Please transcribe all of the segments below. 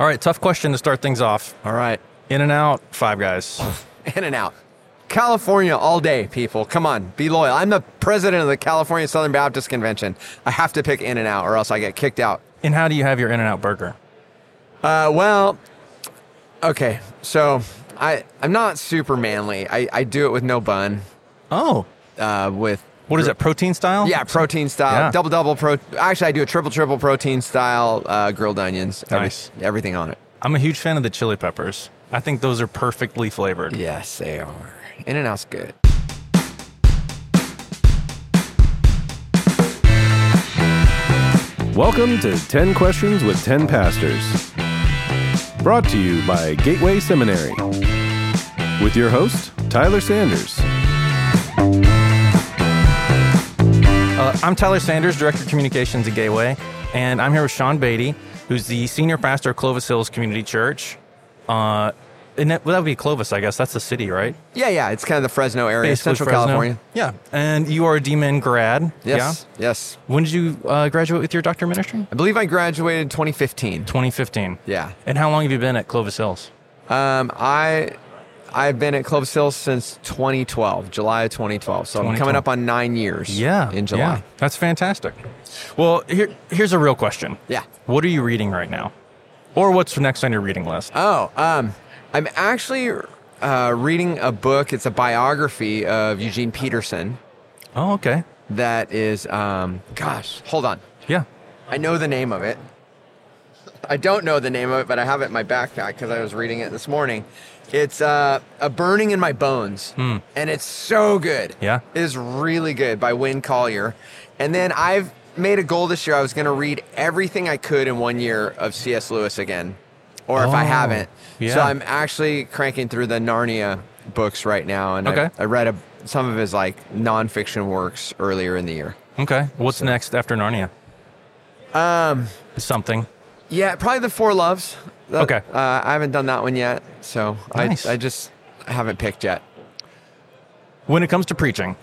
All right, tough question to start things off. All right. In-n-Out, five guys. In-n-Out. California all day, people. Come on, be loyal. I'm the president of the California Southern Baptist Convention. I have to pick In-n-Out or else I get kicked out. And how do you have your In-n-Out burger? Uh, well, okay. So I I'm not super manly. I, I do it with no bun. Oh, Uh, with what is it? Protein style? yeah, protein style, Yeah. double double pro. Actually, I do a triple triple protein style uh, grilled onions. Every- Nice. everything on it. I'm a huge fan of the chili peppers. I think those are perfectly flavored. Yes, they are. In-n-Out's good. Welcome to 10 Questions with 10 Pastors. Brought to you by Gateway Seminary. With your host, Tyler Sanders. Uh, I'm Tyler Sanders, Director of Communications at Gateway, and I'm here with Shawn Beaty, who's the Senior Pastor of Clovis Hills Community Church. Uh, and that, well, that would be Clovis, I guess. That's the city, right? Yeah, yeah. It's kind of the Fresno area, Basically Central Fresno. California. Yeah. And you are a D-Min grad. Yes, Yeah. yes. When did you uh, graduate with your doctor of ministry? I believe I graduated in 2015. 2015. Yeah. And how long have you been at Clovis Hills? Um, I I've been at Clovis Hills since 2012, July of 2012. So I'm coming up on nine years. Yeah. in July. Yeah. That's fantastic. Well, here, here's a real question. Yeah. What are you reading right now? Or what's next on your reading list? Oh, um, I'm actually uh, reading a book. It's a biography of Eugene Peterson. oh, okay. That is, um, gosh, hold on. Yeah. I know the name of it. I don't know the name of it, but I have it in my backpack because I was reading it this morning. It's uh, a burning in my bones, and it's so good. Yeah? it is really good by Win Collier. And then I've made a goal this year. I was going to read everything I could in one year of C.S. Lewis again, or if I Oh, haven't. yeah. So I'm actually cranking through the Narnia books right now, and I- Okay. I, read a, some of his like nonfiction works earlier in the year. Okay. What's next after Narnia? Um, Something. Yeah, probably the Four Loves. That- Okay. Uh, I haven't done that one yet, so Nice. I I just haven't picked yet. When it comes to preaching,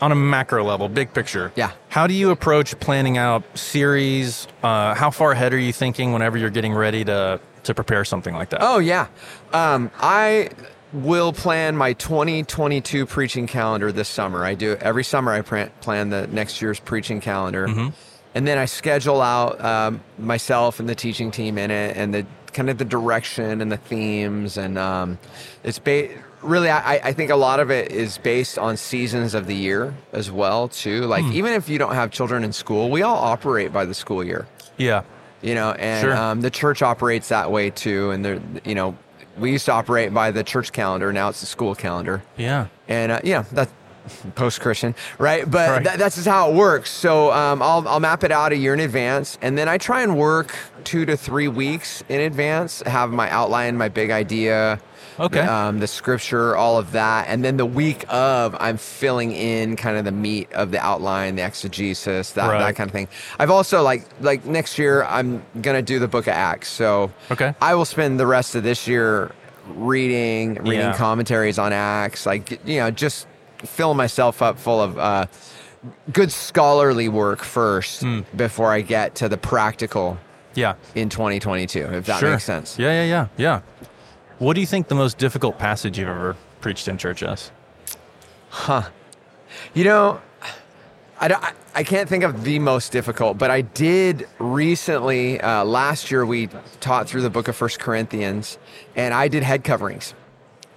on a macro level, big picture, Yeah. How do you approach planning out series? Uh, how far ahead are you thinking whenever you're getting ready to to prepare something like that? Oh yeah, um, I will plan my 2022 preaching calendar this summer. I do every summer. I plan, plan the next year's preaching calendar, and then I schedule out um, myself and the teaching team in it, and the kind of the direction and the themes, and um, it's ba- really. I, I think a lot of it is based on seasons of the year as well too. Like even if you don't have children in school, we all operate by the school year yeah. you know and Sure. um, the church operates that way too and they're you know we used to operate by the church calendar now it's the school calendar Yeah. and uh, yeah that's post-christian right but Right. That, that's just how it works so um, I'll, I'll map it out a year in advance and then i try and work two to three weeks in advance have my outline my big idea Okay. um, the scripture all of that and then the week of i'm filling in kind of the meat of the outline the exegesis that, Right. that kind of thing i've also like like next year i'm gonna do the book of acts so Okay. i will spend the rest of this year reading reading Yeah. commentaries on acts like you know just fill myself up full of uh, good scholarly work first Hmm. before i get to the practical Yeah. in 2022 if that sure. makes sense Yeah. Yeah. Yeah. Yeah. What do you think the most difficult passage you've ever preached in church is? Huh. You know, I, don't- I, I can't think of the most difficult, but I did recently, uh, last year, we taught through the book of First Corinthians, and I did head coverings.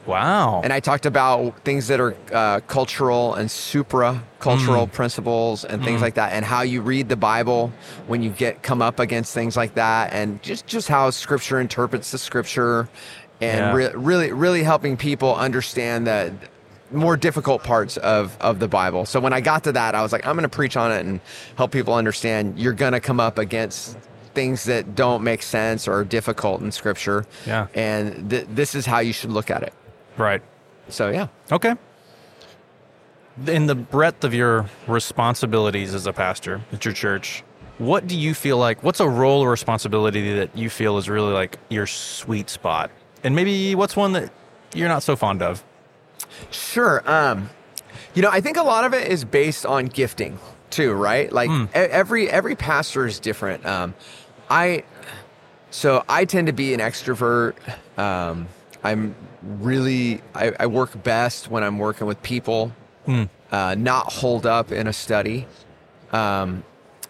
Wow. And I talked about things that are uh, cultural and supra cultural Mm. principles and things like that, and how you read the Bible when you get come up against things like that, and just, just how Scripture interprets the Scripture, and Yeah. re- really, really helping people understand the more difficult parts of, of the Bible. So when I got to that, I was like, I'm going to preach on it and help people understand you're going to come up against things that don't make sense or are difficult in Scripture. Yeah. And th- this is how you should look at it. Right. So yeah. Okay. In the breadth of your responsibilities as a pastor at your church, what do you feel like? What's a role or responsibility that you feel is really like your sweet spot? And maybe what's one that you're not so fond of? Sure. Um, you know, I think a lot of it is based on gifting too, right? Like e- every every pastor is different. Um, I so I tend to be an extrovert. Um, I'm really I, I work best when I'm working with people, uh, not holed up in a study. Um,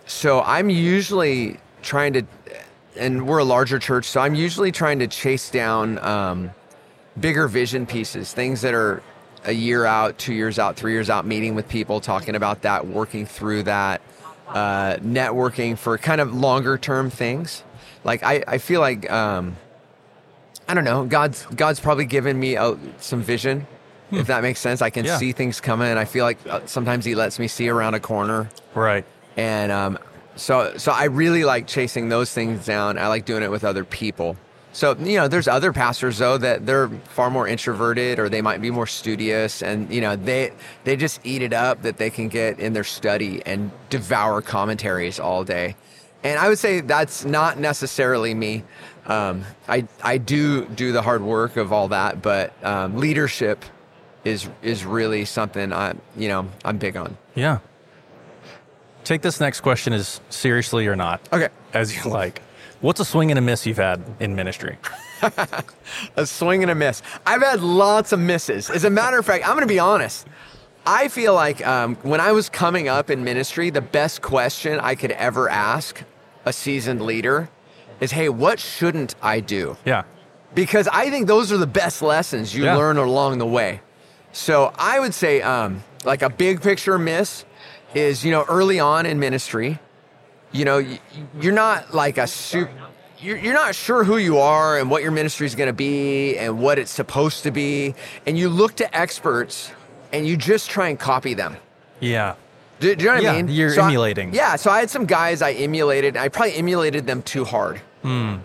so I'm usually trying to, and we're a larger church, so I'm usually trying to chase down um, bigger vision pieces, things that are a year out, two years out, three years out, meeting with people, talking about that, working through that, uh, networking for kind of longer term things. Like I, I feel like um, I don't know. God's God's probably given me a, some vision, if that makes sense. I can Yeah. see things coming, and I feel like uh, sometimes He lets me see around a corner Right. and um, so so I really like chasing those things down. I like doing it with other people. So you know, there's other pastors though that they're far more introverted, or they might be more studious, and you know they they just eat it up that they can get in their study and devour commentaries all day. And I would say that's not necessarily me. Um, I I do do the hard work of all that, but um, leadership is is really something I you know I'm big on. Yeah. Take this next question as seriously or not, Okay. as you like. What's a swing and a miss you've had in ministry? a swing and a miss. I've had lots of misses. As a matter of fact, I'm going to be honest. I feel like um, when I was coming up in ministry, the best question I could ever ask a seasoned leader is, "Hey, what shouldn't I do?" Yeah. Because I think those are the best lessons you Yeah. learn along the way. So I would say, um, like a big picture miss is, you know, early on in ministry, you know, you're not like a super. You're, you're not sure who you are and what your ministry is going to be and what it's supposed to be. And you look to experts and you just try and copy them. Yeah. Do, do you know what Yeah, I mean? you're I- emulating. yeah, so I had some guys I emulated. I probably emulated them too hard. Hmm.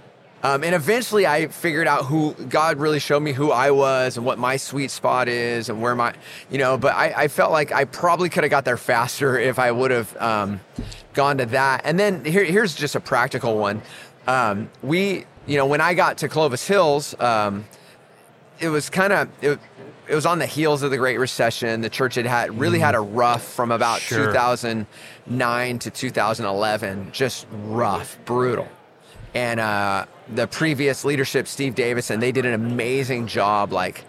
Um, and eventually I figured out who God really showed me who I was and what my sweet spot is and where my, you know, but I, I felt like I probably could have got there faster if I would have um, gone to that. And then here, here's just a practical one. Um, we, you know, when I got to Clovis Hills, um, it was kind of it, was on the heels of the Great Recession. The church had had really had a rough from about Sure. 2009 to 2011, just rough, brutal. And uh, the previous leadership, Steve Davison, they did an amazing job, like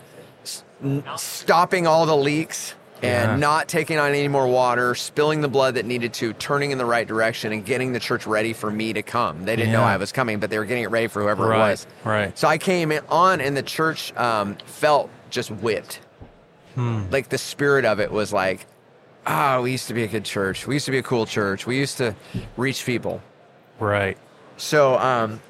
n- stopping all the leaks and Yeah. not taking on any more water, spilling the blood that needed to, turning in the right direction, and getting the church ready for me to come. They didn't know I was coming, but they were getting it ready for whoever it was. right. So I came in on, and the church um, felt just whipped. Hmm. Like the spirit of it was like, ah, we used to be a good church. We used to be a cool church. We used to reach people. Right. So, um,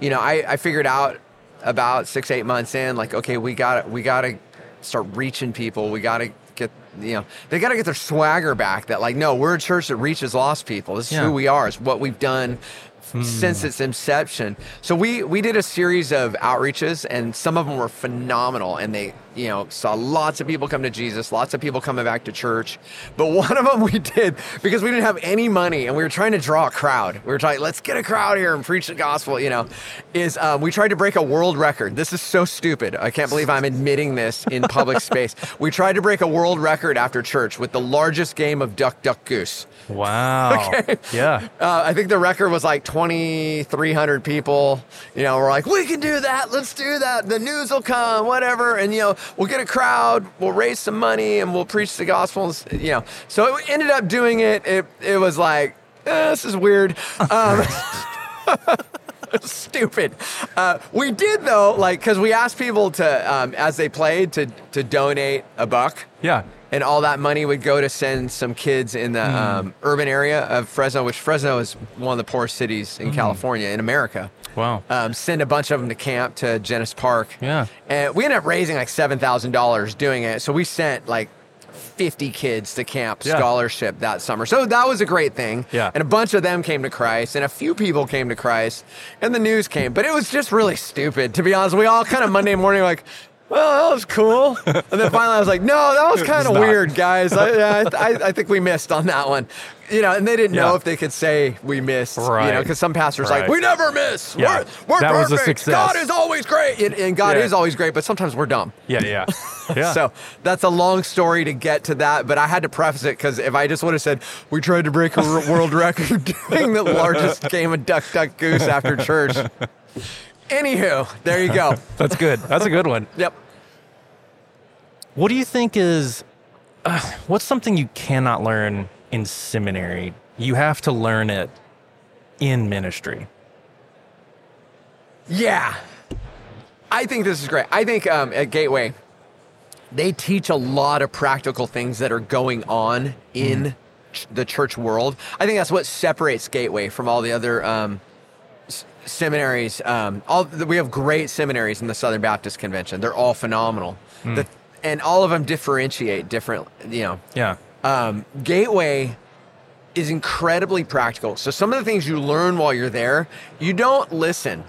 you know, I, I figured out about six, eight months in, like, okay, we got we got to start reaching people. We got to get, you know, they got to get their swagger back. That like, no, we're a church that reaches lost people. This is Yeah. Who we are. It's what we've done since its inception. So we we did a series of outreaches, and some of them were phenomenal, and they you know saw lots of people come to Jesus, lots of people coming back to church. But one of them we did because we didn't have any money, and we were trying to draw a crowd. We were trying, let's get a crowd here and preach the gospel. You know, is um, we tried to break a world record. This is so stupid. I can't believe I'm admitting this in public space. We tried to break a world record after church with the largest game of Duck Duck Goose. Wow. Okay. Yeah. Uh, I think the record was like 2,300 people. You know, we're like, we can do that. Let's do that. The news will come, whatever. And, you know, we'll get a crowd, we'll raise some money, and we'll preach the gospel. You know, so it ended up doing it. It, it was like, eh, this is weird. Um, stupid. Uh, we did though, like, because we asked people to, um, as they played, to to donate a buck Yeah. And all that money would go to send some kids in the um, urban area of Fresno, which Fresno is one of the poorest cities in California, in America. Wow. Um, send a bunch of them to camp to Genesis Park. Yeah. And we ended up raising like $7,000 doing it. So we sent like 50 kids to camp Yeah. scholarship that summer. So that was a great thing. Yeah. And a bunch of them came to Christ and a few people came to Christ and the news came. But it was just really stupid, to be honest. We all kind of Monday morning like, well, that was cool. And then finally I was like, no, that was kind of weird, guys. I, I, I, think we missed on that one. You know, and they didn't know if they could say we missed. You know, because some pastors Right. like, we never miss. Yeah. We're, we're That was a perfect. success. God is always great. And, and God Yeah. is always great, but sometimes we're dumb. Yeah. Yeah. Yeah. So that's a long story to get to that, but I had to preface it because if I just would have said we tried to break a r- world record doing the largest game of duck duck goose after church, Anywho, there you go. That's good. That's a good one. yep. What do you think is uh, what's something you cannot learn in seminary? You have to learn it in ministry. Yeah. I think this is great. I think um, at Gateway, they teach a lot of practical things that are going on in ch- the church world. I think that's what separates Gateway from all the other um, seminaries. Um, all we have great seminaries in the Southern Baptist Convention. They're all phenomenal, The- and all of them differentiate different. You know, Yeah. um, Gateway is incredibly practical. So some of the things you learn while you're there, you don't listen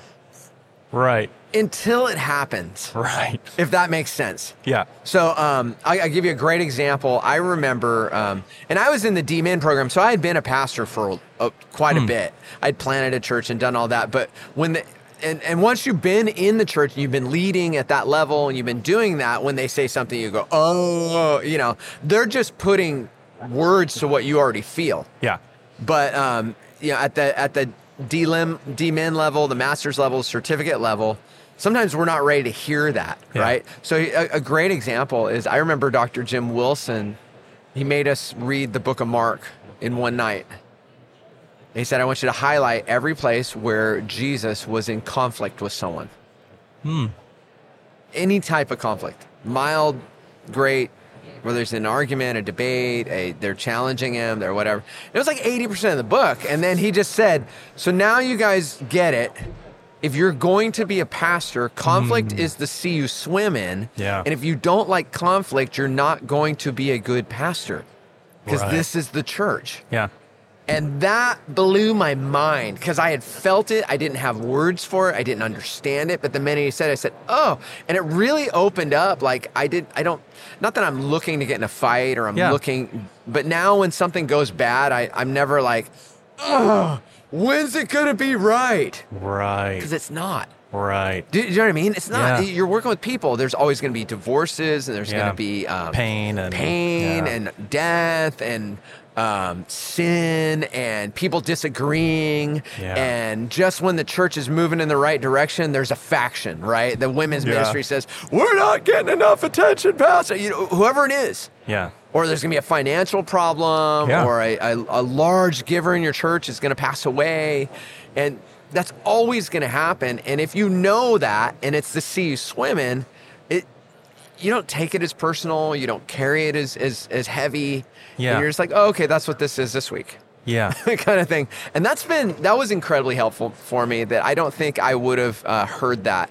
Right. Until it happens, Right. if that makes sense. Yeah. So um, I, I give you a great example. I remember, um, and I was in the D-Min program, so I had been a pastor for uh, quite a bit. I'd planted a church and done all that. But when the and, and once you've been in the church and you've been leading at that level and you've been doing that, when they say something, you go, oh, you know, they're just putting words to what you already feel. Yeah. But um, you know, at the at the DLIM, DMin level, the master's level, certificate level, sometimes we're not ready to hear that, Yeah. right? So a, a great example is I remember Dr. Jim Wilson. He made us read the book of Mark in one night. He said, "I want you to highlight every place where Jesus was in conflict with someone. Hmm. Any type of conflict, mild, great." Whether it's an argument, a debate, a, they're challenging him, they're whatever. It was like 80% of the book. And then he just said, So now you guys get it. If you're going to be a pastor, conflict hmm. is the sea you swim in. Yeah. And if you don't like conflict, you're not going to be a good pastor because Right. this is the church. Yeah. And that blew my mind because I had felt it. I didn't have words for it. I didn't understand it. But the minute he said it, I said, oh. And it really opened up. Like, I did, I don't, not that I'm looking to get in a fight or I'm Yeah. looking, but now when something goes bad, I, I'm never like, oh, when's it going to be right? Right. Because it's not. Right. Do, do you know what I mean? It's not. Yeah. You're working with people. There's always going to be divorces, and there's Yeah. going to be um, Pain and- pain yeah. and death and um, sin and people disagreeing. Yeah. And just when the church is moving in the right direction, there's a faction, right? The women's ministry says we're not getting enough attention, pastor. You know, whoever it is. Yeah. Or there's going to be a financial problem, Yeah. or a, a, a large giver in your church is going to pass away. And that's always going to happen. And if you know that and it's the sea you swim in, it, you don't take it as personal. You don't carry it as, as, as heavy. Yeah. And you're just like, oh, okay, that's what this is this week. Yeah. kind of thing. And that's been, that was incredibly helpful for me that I don't think I would have uh, heard that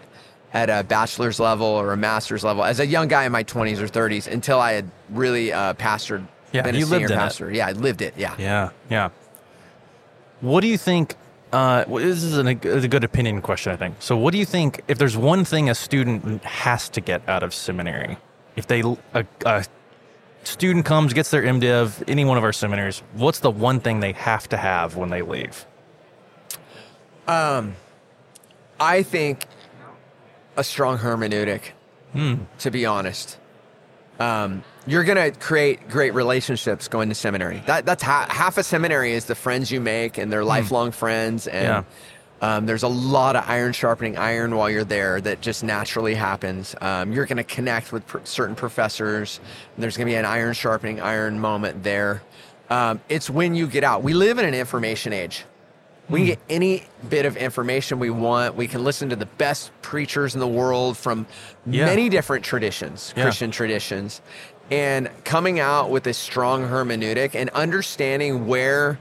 at a bachelor's level or a master's level as a young guy in my 20s or 30s until I had really uh, pastored. Yeah, been a you senior lived in it. pastor. Yeah, I lived it. Yeah. Yeah, yeah. What do you think? Uh, well, this is an, a good opinion question, I think. So, what do you think if there's one thing a student has to get out of seminary? If they a, a student comes, gets their MDiv, any one of our seminaries, what's the one thing they have to have when they leave? Um, I think a strong hermeneutic, to be honest. Um, you're going to create great relationships going to seminary. That, that's ha- half a seminary is the friends you make, and they're lifelong friends. And um, there's a lot of iron sharpening iron while you're there that just naturally happens. Um, you're going to connect with pr- certain professors. And there's going to be an iron sharpening iron moment there. Um, it's when you get out. We live in an information age. We can hmm. get any bit of information we want. We can listen to the best preachers in the world from Yeah. many different traditions, Yeah. Christian traditions, and coming out with a strong hermeneutic and understanding where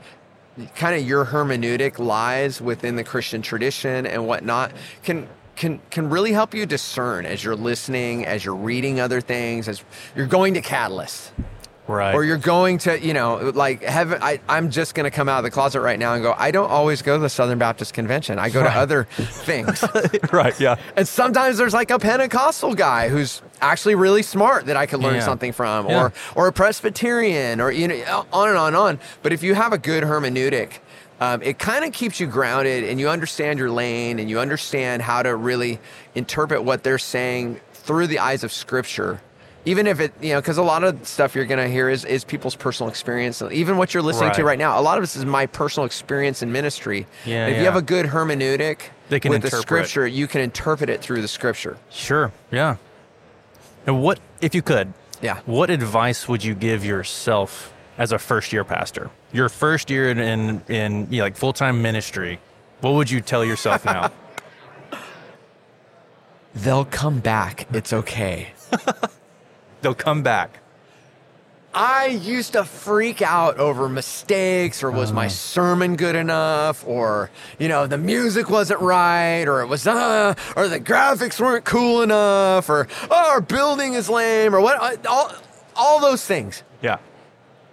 kind of your hermeneutic lies within the Christian tradition and whatnot can can can really help you discern as you're listening, as you're reading other things, as you're going to Catalyst Right. or you're going to, you know, like heaven. I, I'm just going to come out of the closet right now and go. I don't always go to the Southern Baptist Convention. I go Right. to other things, right. Yeah. and sometimes there's like a Pentecostal guy who's actually really smart that I could learn Yeah. something from, Yeah. or or a Presbyterian, or you know, on and on and on. But if you have a good hermeneutic. Um, it kind of keeps you grounded and you understand your lane and you understand how to really interpret what they're saying through the eyes of scripture even if it you know because a lot of stuff you're gonna hear is is people's personal experience even what you're listening to Right. right now a lot of this is my personal experience in ministry Yeah, if you have a good hermeneutic They can with the scripture you can interpret it through the scripture Sure. Yeah. And what, if you could, Yeah. what advice would you give yourself as a first year pastor? Your first year in, in, in you know, like full time ministry. What would you tell yourself now? they'll come back it's okay They'll come back. I used to freak out over mistakes or was my sermon good enough or you know the music wasn't right or it was uh or the graphics weren't cool enough or oh, our building is lame or what uh, all all those things. Yeah.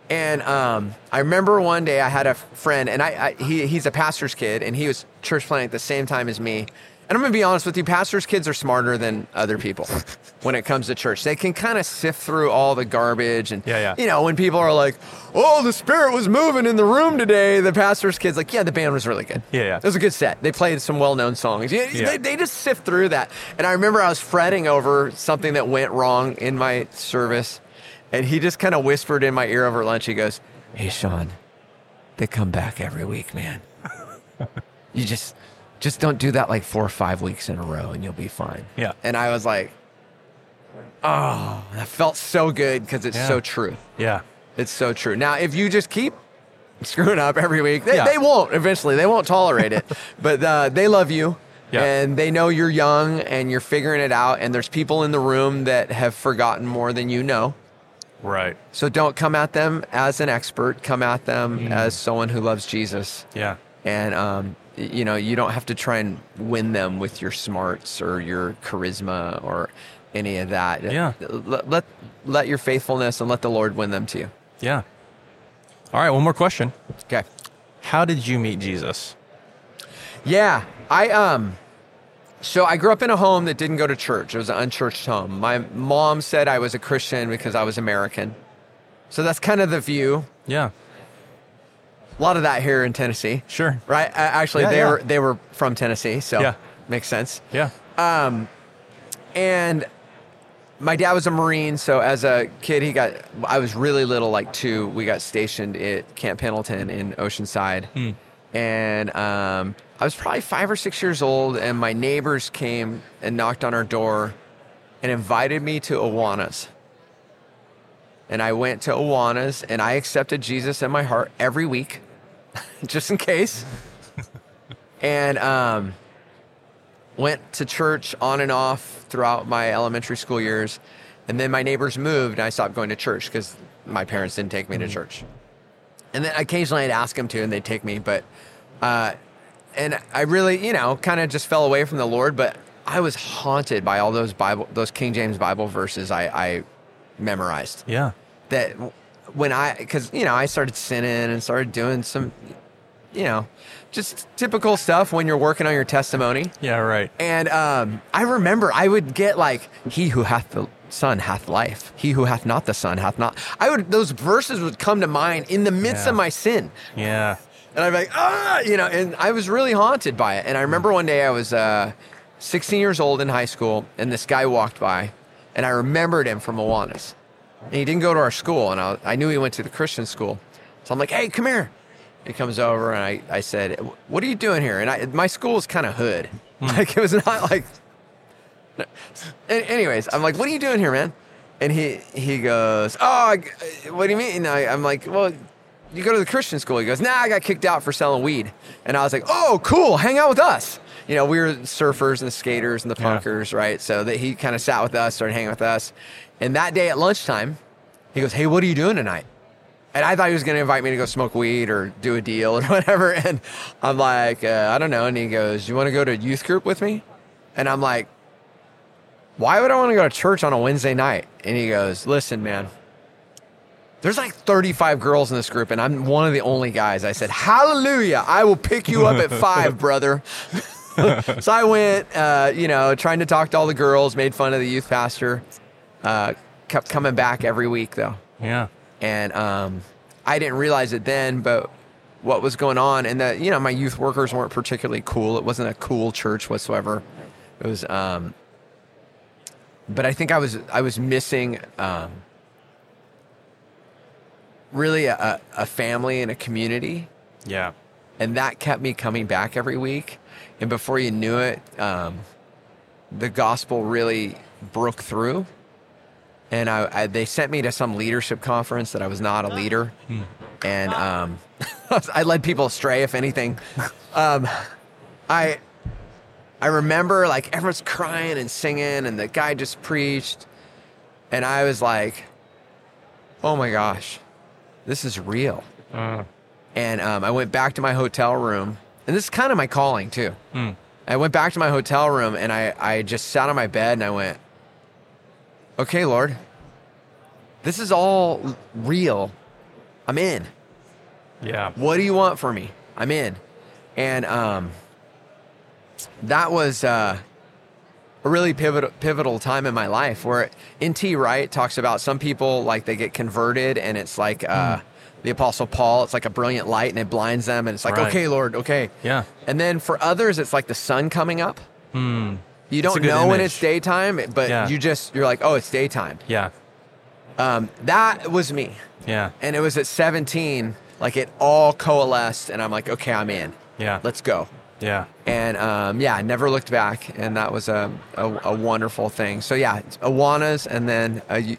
And um, I remember one day I had a friend, and I, I he, he's a pastor's kid, and he was church planting at the same time as me. And I'm gonna be honest with you, pastors' kids are smarter than other people when it comes to church. They can kind of sift through all the garbage, and Yeah, yeah. you know when people are like, "Oh, the spirit was moving in the room today," the pastor's kids like, "Yeah, the band was really good. Yeah, yeah. it was a good set. They played some well-known songs. Yeah, Yeah. They, they just sift through that." And I remember I was fretting over something that went wrong in my service, and he just kind of whispered in my ear over lunch. He goes, "Hey, Shawn, they come back every week, man. you just just don't do that like four or five weeks in a row, and you'll be fine." Yeah. And I was like, "Oh, that felt so good because it's Yeah. so true. Yeah. It's so true." Now, if you just keep screwing up every week, they, Yeah. they won't. Eventually, they won't tolerate it. but uh, they love you. Yeah. And they know you're young and you're figuring it out, and there's people in the room that have forgotten more than you know. Right. So don't come at them as an expert. Come at them as someone who loves Jesus. Yeah. And um, you know, you don't have to try and win them with your smarts or your charisma or any of that. Yeah. Let let, let your faithfulness and let the Lord win them to you. Yeah. All right. One more question. Okay. How did you meet Jesus? Yeah, I um so I grew up in a home that didn't go to church. It was an unchurched home. My mom said I was a Christian because I was American. So that's kind of the view. Yeah. A lot of that here in Tennessee. Sure. Right? Actually, Yeah, they yeah. were they were from Tennessee, so Yeah. makes sense. Yeah. And my dad was a Marine, so as a kid, he got. I was really little, like two. We got stationed at Camp Pendleton in Oceanside, Hmm. and um, I was probably five or six years old. And my neighbors came and knocked on our door, and invited me to Awanas. And I went to Awanas, and I accepted Jesus in my heart every week, just in case. and um, went to church on and off throughout my elementary school years. And then my neighbors moved and I stopped going to church because my parents didn't take me to church. And then occasionally I'd ask them to and they'd take me. But, uh, and I really, you know, kind of just fell away from the Lord. But I was haunted by all those Bible, those King James Bible verses I, I memorized Yeah. That when I, because, you know, I started sinning and started doing some, you know, just typical stuff when you're working on your testimony. Yeah. Right. And um, I remember I would get like, "He who hath the Son hath life; he who hath not the Son hath not." I would those verses would come to mind in the midst Yeah. of my sin, Yeah. and I'd be like, "Ah," you know. And I was really haunted by it. And I remember one day I was uh, 16 years old in high school, and this guy walked by, and I remembered him from Awanas. And he didn't go to our school, and I, I knew he went to the Christian school. So I'm like, "Hey, come here." He comes over, and I, I said, "What are you doing here?" And I, my school was kind of hood, hmm. like it was not like Anyways, I'm like, "What are you doing here, man?" And he he goes, "Oh, I- what do you mean?" And I, I'm like, "Well, you go to the Christian school." He goes, "Nah, I got kicked out for selling weed." And I was like, "Oh, cool, hang out with us." You know, we were surfers and the skaters and the Yeah. punkers, right? So that he kind of sat with us, started hanging with us. And that day at lunchtime, he goes, "Hey, what are you doing tonight?" And I thought he was going to invite me to go smoke weed or do a deal or whatever. And I'm like, uh, I don't know. And he goes, You want to go to a youth group with me? And I'm like, Why would I want to go to church on a Wednesday night? And he goes, Listen, man, there's like 35 girls in this group, and I'm one of the only guys. I said, Hallelujah. I will pick you up at five, brother. so I went, uh, you know, trying to talk to all the girls, made fun of the youth pastor. Uh, kept coming back every week, though Yeah. and um, I didn't realize it then, but what was going on, and that you know my youth workers weren't particularly cool. It wasn't a cool church whatsoever. It was um, but I think I was I was missing um, really a, a family and a community, Yeah. and that kept me coming back every week. And before you knew it, um, the gospel really broke through. And I, I, they sent me to some leadership conference that I was not a leader, and um, I led people astray. If anything, um, I I remember like everyone's crying and singing, and the guy just preached, and I was like, "Oh my gosh, this is real." Uh, And um, I went back to my hotel room, and this is kind of my calling too. Hmm. I went back to my hotel room, and I I just sat on my bed, and I went, "Okay, Lord, this is all real. I'm in." yeah. what do you want for me? I'm in. And um, that was uh, a really pivotal, pivotal time in my life where N.T. Wright talks about some people like they get converted and it's like uh, Hmm. the Apostle Paul, it's like a brilliant light and it blinds them and it's like, Right. okay, Lord, okay. Yeah. And then for others, it's like the sun coming up. Hmm. You don't know when it's daytime, but Yeah. you just, you're like, oh, it's daytime. Yeah. Um, that was me. Yeah. And it was at 17, like it all coalesced, and I'm like, okay, I'm in. Yeah. Let's go. Yeah. And um, yeah, I never looked back, and that was a, a, a wonderful thing. So yeah, Awanas and then a,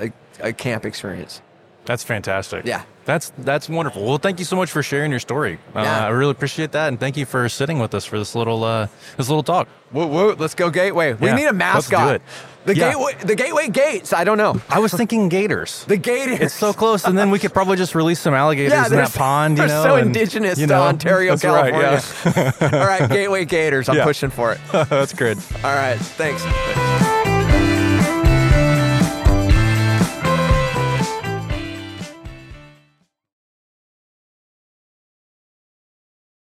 a, a camp experience. That's fantastic. Yeah. That's that's wonderful. Well, thank you so much for sharing your story. Uh, Yeah. I really appreciate that, and thank you for sitting with us for this little uh, this little talk. Woo, woo, let's go Gateway. We Yeah, need a let's do mascot. it. The Yeah. Gateway, the Gateway Gates. I don't know. I was thinking gators. The Gators. It's so close, and then we could probably just release some alligators Yeah, in that pond. You know, so and, indigenous you to Ontario, that's right, California. yeah. All right, Gateway Gators. I'm pushing for it. that's good. All right, thanks.